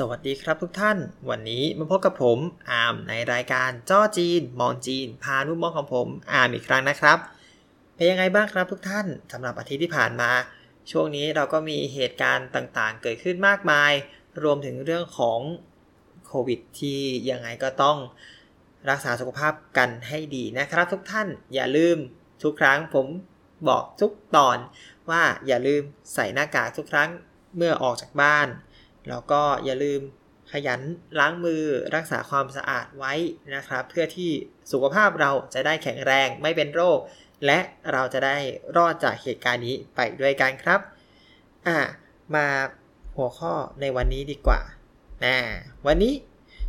สวัสดีครับทุกท่าน วันนี้มาพบกับผมอาร์มในรายการจ้อจีน มองจีน พานุมองของผมอาร์มอีกครั้งนะครับเป็นยังไงบ้างครับทุกท่านสำหรับอาทิตย์ที่ผ่านมา ช่วงนี้เราก็มีเหตุการณ์ต่างๆ เกิดขึ้นมากมาย รวมถึงเรื่องของโควิดที่ยังไงก็ต้องรักษาสุขภาพกันให้ดีนะครับทุกท่านอย่าลืมทุกครั้งผมบอกทุกตอนว่าอย่าลืมใส่หน้ากากทุกครั้งเมื่อออกจากบ้าน แล้วก็อย่าลืมขยันล้างมือรักษาความสะอาดไว้นะครับ เพื่อที่สุขภาพเราจะได้แข็งแรงไม่เป็นโรค และเราจะได้รอดจากเหตุการณ์นี้ไปด้วยกันครับอ่ามาหัวข้อในวันนี้ดีกว่านะวันนี้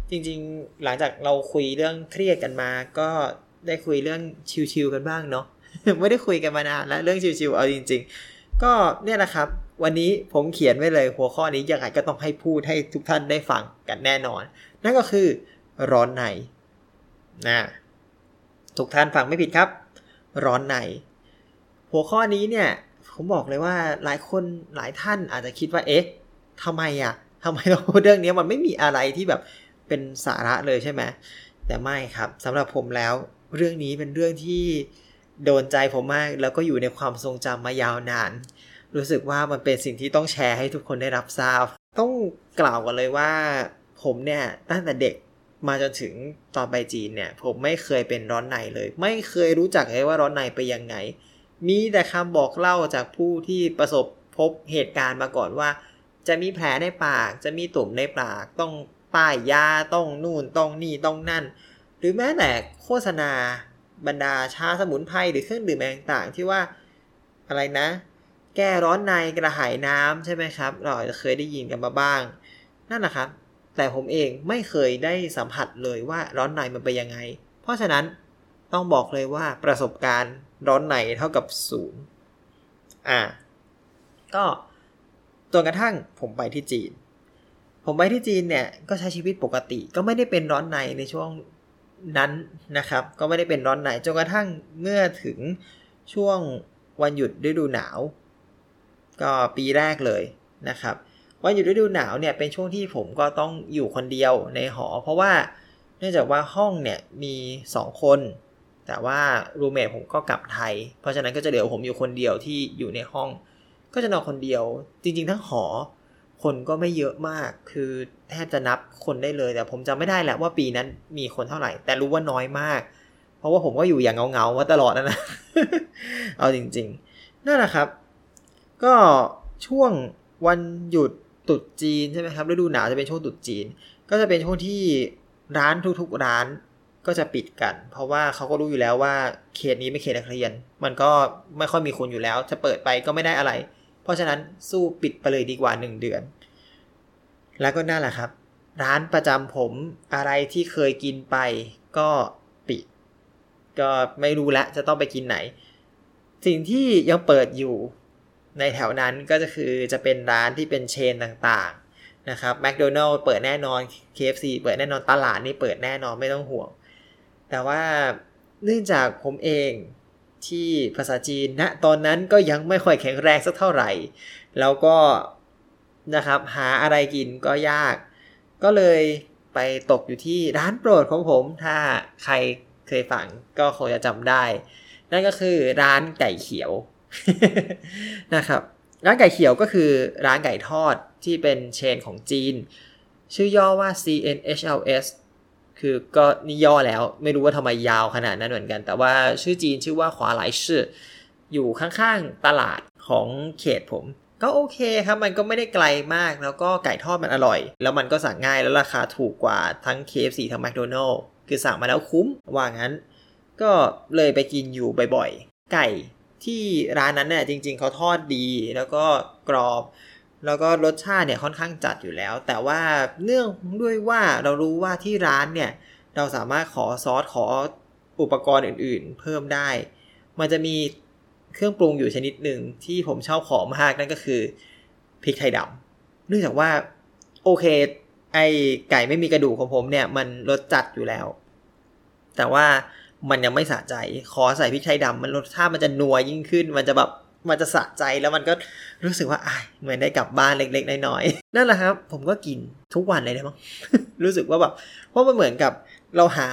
จริงๆหลังจากเราคุยเรื่องเครียดกันมา ก็ได้คุยเรื่องชิวๆกันบ้างเนาะไม่ได้คุยกันมานานแล้วเรื่องชิวๆเอาจริง ๆ ก็เนี่ยแหละครับ วันนี้ผมเขียนไว้เลยหัวข้อนี้ยังไงก็ต้องให้พูดให้ทุกท่านได้ฟังกันแน่นอน นั่นก็คือร้อนในนะทุกท่านฟังไม่ผิดครับ ร้อนใน หัวข้อนี้เนี่ยผมบอกเลยว่าหลายคนหลายท่านอาจจะคิดว่าเอ๊ะทำไมอะทำไมเราพูดเรื่องนี้มันไม่มีอะไรที่แบบเป็นสาระเลยใช่ไหมแต่ไม่ครับสำหรับผมแล้ว เรื่องนี้เป็นเรื่องที่โดนใจผมมาก แล้วก็อยู่ในความทรงจำมายาวนาน รู้สึกว่ามันเป็นสิ่งที่ต้องแชร์ให้ทุกคนได้รับทราบ ต้องกล่าวกันเลยว่าผมเนี่ยตั้งแต่เด็กมาจนถึงตอนไปจีนเนี่ย ผมไม่เคยเป็นร้อนในเลย ไม่เคยรู้จักเลยว่าร้อนในไปยังไง มีแต่คำบอกเล่าจากผู้ที่ประสบพบเหตุการณ์มาก่อนว่า จะมีแผลในปาก จะมีตุ่มในปากต้องป้ายยาต้องนู่นต้องนี่ต้องนั่น หรือแม้แต่โฆษณาบรรดาชาสมุนไพรหรือเครื่องดื่มต่างๆที่ว่าอะไรนะ แก้ร้อนในกระหายน้ำใช่ไหมครับ เราอาจจะเคยได้ยินกันมาบ้าง นั่นนะครับ แต่ผมเองไม่เคยได้สัมผัสเลยว่าร้อนในมันไปยังไง เพราะฉะนั้นต้องบอกเลยว่าประสบการณ์ร้อนในเท่ากับศูนย์อ่า ก็จนกระทั่งผมไปที่จีน ผมไปที่จีนเนี่ยก็ใช้ชีวิตปกติก็ไม่ได้เป็นร้อนในในช่วงนั้นนะครับ ก็ไม่ได้เป็นร้อนในจนกระทั่งเมื่อถึงช่วงวันหยุดฤดูหนาว ก็ปีแรกเลยนะครับวันหยุดฤดูหนาวเนี่ยเป็นช่วงที่ผมก็ต้องอยู่คนเดียวในหอ เพราะว่าเนื่องจากว่าห้องเนี่ยมี 2 คน แต่ว่ารูเมทผมก็กลับไทย เพราะฉะนั้นก็จะเหลือผมอยู่คนเดียวที่อยู่ในห้อง ก็จะนอนคนเดียว จริง ๆ ทั้งหอ คนก็ไม่เยอะมากคือแทบจะนับคนได้เลย แต่ผมจำไม่ได้แหละว่าปีนั้นมีคนเท่าไหร่ แต่รู้ว่าน้อยมาก เพราะว่าผมก็อยู่อย่างเงาๆมาตลอดนะนะเอาจริง ๆนั่นแหละครับ ก็ช่วงวันหยุดตุดจีนใช่ไหมครับฤดูหนาวจะเป็นช่วงตุดจีน ก็จะเป็นช่วงที่ร้านทุกๆร้านก็จะปิดกัน เพราะว่าเขาก็รู้อยู่แล้วว่าเขตนี้ไม่เขตนักเรียน มันก็ไม่ค่อยมีคนอยู่แล้ว จะเปิดไปก็ไม่ได้อะไร เพราะฉะนั้นสู้ปิดไปเลยดีกว่า 1 เดือน แล้วก็นั่นแหละครับ ร้านประจำผมอะไรที่เคยกินไปก็ปิด ก็ไม่รู้ละจะต้องไปกินไหน สิ่งที่ยังเปิดอยู่ ในแถวนั้นก็จะคือจะเป็นร้านที่เป็นเชนต่างๆนะครับแมคโดนัลล์เปิดแน่นอน KFC เปิดแน่นอนตลาดนี่เปิดแน่นอนไม่ต้องห่วง แต่ว่าเนื่องจากผมเองที่ภาษาจีนณนะตอนนั้นก็ยังไม่ค่อยแข็งแรงสักเท่าไหร่ แล้วก็นะครับหาอะไรกินก็ยาก ก็เลยไปตกอยู่ที่ร้านโปรดของผม ถ้าใครเคยฟังก็คงจะจำได้ นั่นก็คือร้านไก่เขียว นะครับ ร้านไก่เขียวก็คือร้านไก่ทอดที่เป็นเชนของจีน ชื่อย่อว่า CNHLS คือก็นี่ย่อแล้วไม่รู้ว่าทำไมยาวขนาดนั้นเหมือนกัน แต่ว่าชื่อจีนชื่อว่าขวาหลายชื่อ อยู่ข้างๆตลาดของเขตผม ก็โอเคครับ มันก็ไม่ได้ไกลมากแล้วก็ไก่ทอดมันอร่อย แล้วมันก็สั่งง่ายแล้วราคาถูกกว่าทั้ง KFC ทั้ง McDonald's คือสั่งมาแล้วคุ้มว่างั้น ก็เลยไปกินอยู่บ่อยๆ ไก่ ที่ร้านนั้นเนี่ยจริง ๆเขาทอดดีแล้วก็กรอบ แล้วก็รสชาติเนี่ยค่อนข้างจัดอยู่แล้ว แต่ว่าเนื่องด้วยว่าเรารู้ว่าที่ร้านเนี่ยเราสามารถขอซอสขออุปกรณ์อื่น ๆ เพิ่มได้ มันจะมีเครื่องปรุงอยู่ชนิดหนึ่งที่ผมชอบขอมากนั่นก็คือพริกไทยดำเนื่องจากว่าโอเค ไอไก่ไม่มีกระดูกของผมเนี่ย มันรสจัดอยู่แล้ว แต่ว่า มันยังไม่สะใจ ขอใส่พริกไทยดำมันรสชาติมันจะนัวยิ่งขึ้น มันจะแบบมันจะสะใจแล้วมันก็รู้สึกว่าอ่าเหมือนได้กลับบ้านเล็กๆน้อยๆนั่นแหละครับ ผมก็กินทุกวันเลยนะมั้งรู้สึกว่าแบบเพราะมันเหมือนกับเราหา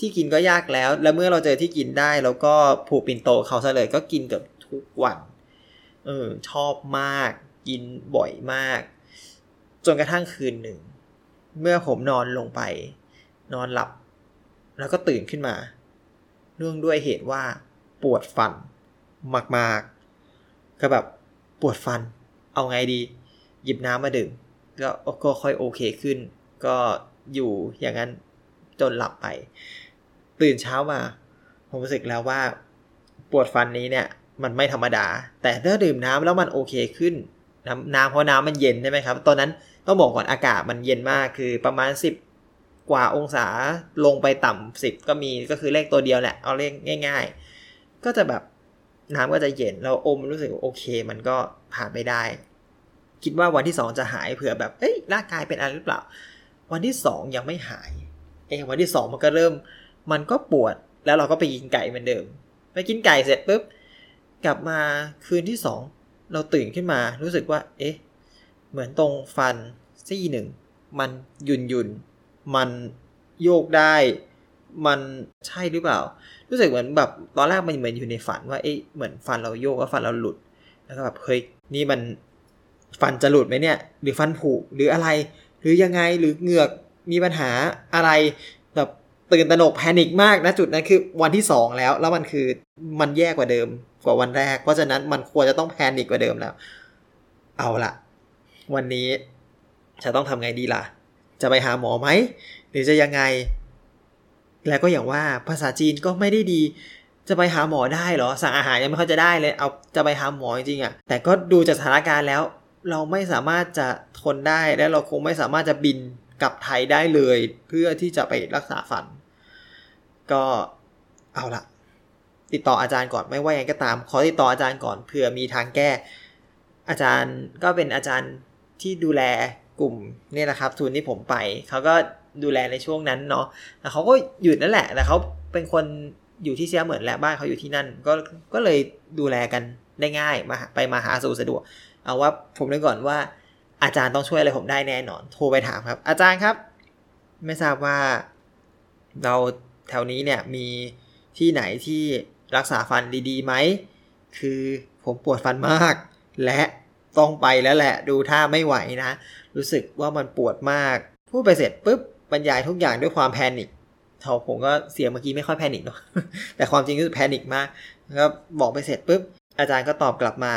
ที่กินก็ยากแล้ว แล้วเมื่อเราเจอที่กินได้เราก็ผูกปิ่นโตเขาซะเลยก็กินเกือบทุกวันเออชอบมาก กินบ่อยมาก จนกระทั่งคืนหนึ่ง เมื่อผมนอนลงไป นอนหลับ แล้วก็ตื่นขึ้นมา เนื่องด้วยเหตุว่าปวดฟันมากๆ ก็แบบปวดฟัน เอาไงดี หยิบน้ำมาดื่มก็ก็ค่อยโอเคขึ้น ก็อยู่อย่างนั้นจนหลับไป ตื่นเช้ามา ผมรู้สึกแล้วว่า ปวดฟันนี้เนี่ย มันไม่ธรรมดา แต่ถ้าดื่มน้ำแล้วมันโอเคขึ้น น้ำน้ำเพราะน้ำมันเย็นใช่ไหมครับ ตอนนั้นต้องบอกก่อนอากาศมันเย็นมากคือประมาณ10 กว่าองศาลงไปต่ำสิบก็มีก็คือเลขตัวเดียวแหละ เอาเลขง่าย ๆ ก็จะแบบน้ำก็จะเย็นเราอมรู้สึกโอเค มันก็ผ่านไปได้ คิดว่าวันที่สองจะหายเผื่อแบบเอ้ยร่างกายเป็นอะไรหรือเปล่า วันที่สองยังไม่หายเอ้วันที่สองมันก็เริ่ม มันก็ปวดแล้วเราก็ไปกินไก่เหมือนเดิม ไปกินไก่เสร็จปุ๊บกลับมาคืนที่สองเราตื่นขึ้นมารู้สึกว่า เอ๊ะ เหมือนตรงฟันซี่หนึ่งมันยุนยุน มันโยกได้ มันใช่หรือเปล่า รู้สึกเหมือนแบบตอนแรกมันเหมือนอยู่ในฝันว่าเอ๊ะเหมือนฟันเราโยกว่าฟันเราหลุด แล้วก็แบบเฮ้ยนี่มันฟันจะหลุดไหมเนี่ย หรือฟันผุหรืออะไร หรือยังไงหรือเหงือกมีปัญหาอะไรแบบตื่นตระหนกแพนิคมากนะจุดนั้นคือวันที่สองแล้ว แล้วมันคือมันแย่กว่าเดิมกว่าวันแรก เพราะฉะนั้นมันควรจะต้องแพนิคกว่าเดิมแล้ว เอาละวันนี้จะต้องทำไงดีล่ะ จะไปหาหมอไหม หรือจะยังไง แล้วก็อย่างว่าภาษาจีนก็ไม่ได้ดี จะไปหาหมอได้เหรอ สั่งอาหารยังไม่ค่อยจะได้เลย เอาจะไปหาหมอจริงๆอะ่ะ แต่ก็ดูจากสถานการณ์แล้ว เราไม่สามารถจะทนได้ และเราคงไม่สามารถจะบินกลับไทยได้เลย เพื่อที่จะไปรักษาฟัน ก็เอาละติดต่ออาจารย์ก่อนไม่ว่ายังก็ตาม ขอติดต่ออาจารย์ก่อนเผื่อมีทางแก้ อาจารย์ก็เป็นอาจารย์ที่ดูแล กลุ่มนี่แหละครับทุนที่ผมไปเขาก็ดูแลในช่วงนั้นเนาะแต่เขาก็หยุดนั่นแหละแต่เขาเป็นคนอยู่ที่เซียเหมือนแหละบ้านเขาอยู่ที่นั่น ก็ก็เลยดูแลกันได้ง่ายมาไปมาหาสู่สะดวก เอาว่าผมนึกก่อนว่า อาจารย์ต้องช่วยอะไรผมได้แน่นอน โทรไปถามครับ อาจารย์ครับ ไม่ทราบว่าเราแถวนี้เนี่ยมีที่ไหนที่รักษาฟันดีๆไหม คือผมปวดฟันมาก และ ต้องไปแล้วแหละ ดูท่าไม่ไหวนะ รู้สึกว่ามันปวดมาก พูดไปเสร็จปุ๊บบรรยายทุกอย่างด้วยความ panic เท่าผมก็เสียงเมื่อกี้ไม่ค่อย panic เนาะแต่ความจริงคือ panic มากแล้วบอกไปเสร็จปุ๊บอาจารย์ก็ตอบกลับมา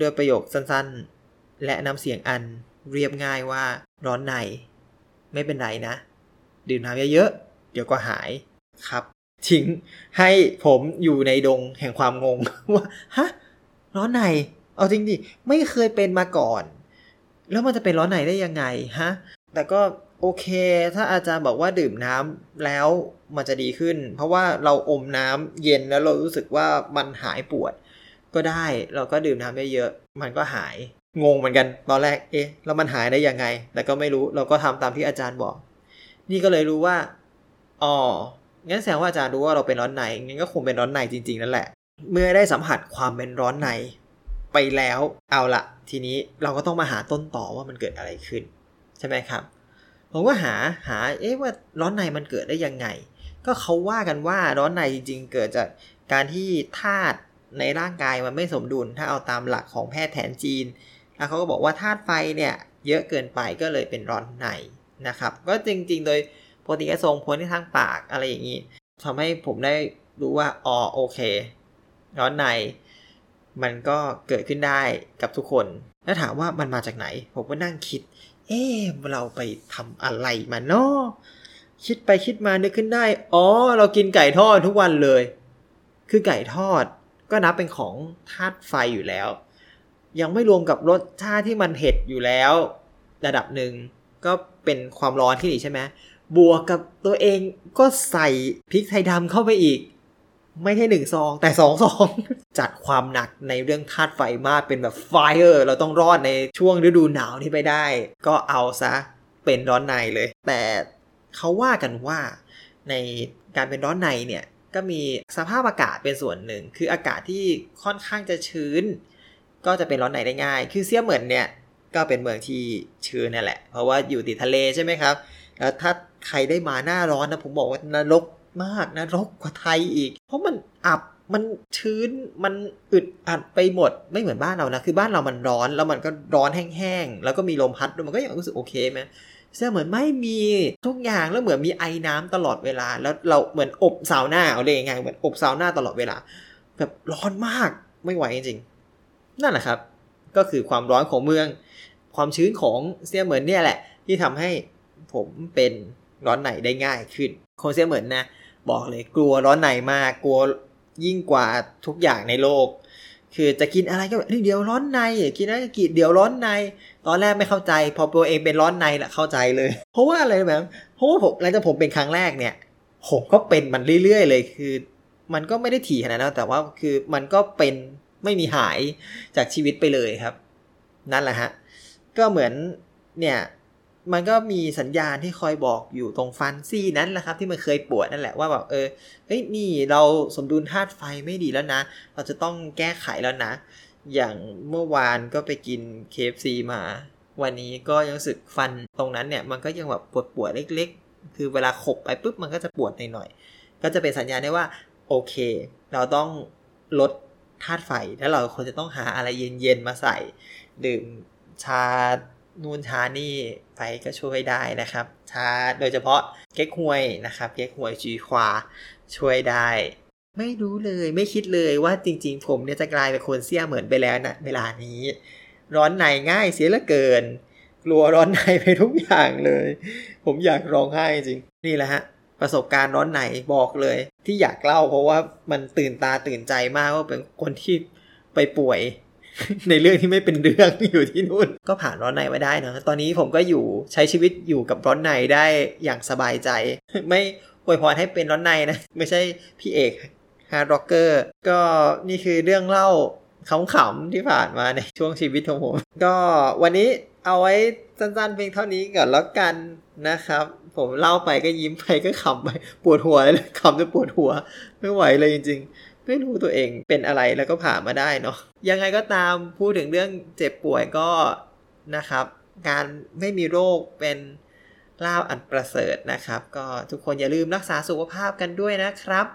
ด้วยประโยคสั้นๆ และน้ำเสียงอันเรียบง่ายว่าร้อนใน ไม่เป็นไรนะ ดื่มน้ำเยอะๆ เดี๋ยวก็หายครับ ทิ้งให้ผมอยู่ในดงแห่งความงงว่า ฮะ ร้อนใน เอาจริงดิไม่เคยเป็นมาก่อน แล้วมันจะเป็นร้อนในได้ยังไงฮะ แต่ก็โอเค ถ้าอาจารย์บอกว่าดื่มน้ำแล้วมันจะดีขึ้น เพราะว่าเราอมน้ำเย็นแล้วเรารู้สึกว่ามันหายปวด ก็ได้เราก็ดื่มน้ำเยอะๆมันก็หายงงเหมือนกันตอนแรกเอ๊ะแล้วมันหายได้ยังไง แต่ก็ไม่รู้เราก็ทำตามที่อาจารย์บอก นี่ก็เลยรู้ว่าอ๋องั้นแสดงว่าอาจารย์รู้ว่าเราเป็นร้อนในงั้นก็คงเป็นร้อนในจริงๆนั่นแหละ เมื่อได้สัมผัสความเป็นร้อนใน ไปแล้ว เอาละทีนี้เราก็ต้องมาหาต้นต่อว่ามันเกิดอะไรขึ้น ใช่ไหมครับผมก็หาหาเอ๊ะว่าร้อนในมันเกิดได้ยังไง ก็เขาว่ากันว่าร้อนในจริงๆเกิดจากการที่ธาตุในร่างกายมันไม่สมดุล ถ้าเอาตามหลักของแพทย์แผนจีน แล้วเขาก็บอกว่าธาตุไฟเนี่ยเยอะเกินไปก็เลยเป็นร้อนในนะครับ ก็จริงๆ โดยปกติก็ส่งผลที่ทางปากอะไรอย่างนี้ทำให้ผมได้รู้ว่าอ๋อโอเค ร้อนใน มันก็เกิดขึ้นได้กับทุกคน แล้วถามว่ามันมาจากไหน ผมก็นั่งคิด เอ๊เราไปทำอะไรมาเนาะคิดไปคิดมานึกขึ้นได้ อ๋อ เรากินไก่ทอดทุกวันเลย คือไก่ทอดก็นับเป็นของธาตุไฟอยู่แล้ว ยังไม่รวมกับรสชาติที่มันเผ็ดอยู่แล้ว ระดับหนึ่งก็เป็นความร้อนที่นี่ใช่ไหมบวกกับตัวเองก็ใส่พริกไทยดำเข้าไปอีก ไม่ใช่หนึ่งซอง แต่สองซอง จัดความหนักในเรื่องธาตุไฟมากเป็นแบบไฟเออร์เราต้องรอดในช่วงฤดูหนาวที่ไปได้ ก็เอาซะเป็นร้อนในเลย แต่เขาว่ากันว่า ในการเป็นร้อนในเนี่ยก็มีสภาพอากาศเป็นส่วนหนึ่ง คืออากาศที่ค่อนข้างจะชื้น ก็จะเป็นร้อนในได้ง่าย คือเซียเหมือนเนี่ยก็เป็นเมืองที่ชื้นนั่นแหละ เพราะว่าอยู่ติดทะเลใช่ไหมครับแล้วถ้าใครได้มาหน้าร้อนนะผมบอกว่านรก มากนะรกกว่าไทยอีก เพราะมันอับมันชื้นมันอึดอัดไปหมดไม่เหมือนบ้านเรานะ คือบ้านเรามันร้อนแล้วมันก็ร้อนแห้งๆ แล้วก็มีลมพัดมันก็ยังรู้สึกโอเคไหมเสื้อเหมือนไม่มีทุกอย่างแล้วเหมือนมีไอ้น้ำตลอดเวลา แล้วเราเหมือนอบสาวหน้าเอาเลยไงเหมือนอบสาวหน้าตลอดเวลา แบบร้อนมากไม่ไหวจริงๆนั่นแหละครับ ก็คือความร้อนของเมือง ความชื้นของเสื้อเหมือนเนี่ยแหละ ที่ทำให้ผมเป็นร้อนในได้ง่ายขึ้นคนเสื้อเหมือนนะ บอกเลยกลัวร้อนในมากกลัวยิ่งกว่าทุกอย่างในโลก คือจะกินอะไรก็แบบเดี๋ยวร้อนในกินอะไรก็กินเดี๋ยวร้อนใน ตอนแรกไม่เข้าใจ พอตัวเองเป็นร้อนในละเข้าใจเลย เพราะว่าอะไรแบบเพราะว่าผมหลังจากผมเป็นครั้งแรกเนี่ย ผมก็เป็นมันเรื่อยๆเลยคือ มันก็ไม่ได้ถี่ขนาดนั้นแต่ว่าคือมันก็เป็นไม่มีหายจากชีวิตไปเลยครับ นั่นแหละฮะก็เหมือนเนี่ย มันก็มีสัญญาณที่คอยบอกอยู่ตรงฟันซี่นั้นแหละครับ ที่มันเคยปวดนั่นแหละว่าแบบเออเฮ้ยนี่เราสมดุลธาตุไฟไม่ดีแล้วนะ เราจะต้องแก้ไขแล้วนะ อย่างเมื่อวานก็ไปกิน KFC มา วันนี้ก็ยังรู้สึกฟันตรงนั้นเนี่ย มันก็ยังแบบปวดปวดเล็ก ๆ คือเวลาขบไปปุ๊บมันก็จะปวดหน่อยๆก็จะเป็นสัญญาณได้ว่าโอเค เราต้องลดธาตุไฟแล้วเราควรจะต้องหาอะไรเย็นๆมาใส่ ดื่มชา นูนชานี่ไปก็ช่วยได้นะครับชาโดยเฉพาะเก๊กฮวยนะครับ เก๊กฮวยจีควาช่วยได้ ไม่รู้เลยไม่คิดเลยว่าจริงๆ ผมเนี่ยจะกลายเป็นคนเสี้ยเหมือนไปแล้วนะเวลานี้ ร้อนในง่ายเสียเหลือเกิน กลัวร้อนในไปทุกอย่างเลย ผมอยากร้องไห้จริง นี่แหละฮะประสบการณ์ร้อนในบอกเลย ที่อยากเล่าเพราะว่ามันตื่นตาตื่นใจมากว่าเป็นคนที่ไปป่วย ในเรื่องที่ไม่เป็นเรื่องอยู่ที่นู่น ก็ผ่านร้อนในมาได้เนาะตอนนี้ผมก็อยู่ใช้ชีวิตอยู่กับร้อนในได้อย่างสบายใจ ไม่อวยพรให้เป็นร้อนในนะ ไม่ใช่พี่เอก Heartrockerก็นี่คือเรื่องเล่าขำๆที่ผ่านมาในช่วงชีวิตของผม ก็วันนี้เอาไว้สั้นๆเพียงเท่านี้ก่อนแล้วกันนะครับ ผมเล่าไปก็ยิ้มไปก็ขำไปปวดหัวเลยขำจนปวดหัวไม่ไหวเลยจริง ๆ ไม่รู้ตัวเองเป็นอะไรแล้วก็ผ่านมาได้เนาะยังไงก็ตามพูดถึงเรื่องเจ็บป่วยก็นะครับ การไม่มีโรคเป็นลาบอันประเสริฐนะครับ ก็ทุกคนอย่าลืมรักษาสุขภาพกันด้วยนะครับ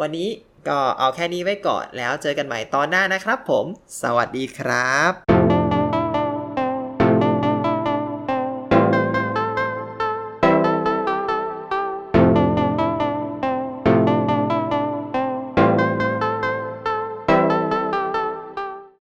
วันนี้ก็เอาแค่นี้ไว้ก่อนแล้วเจอกันใหม่ตอนหน้านะครับผม สวัสดีครับ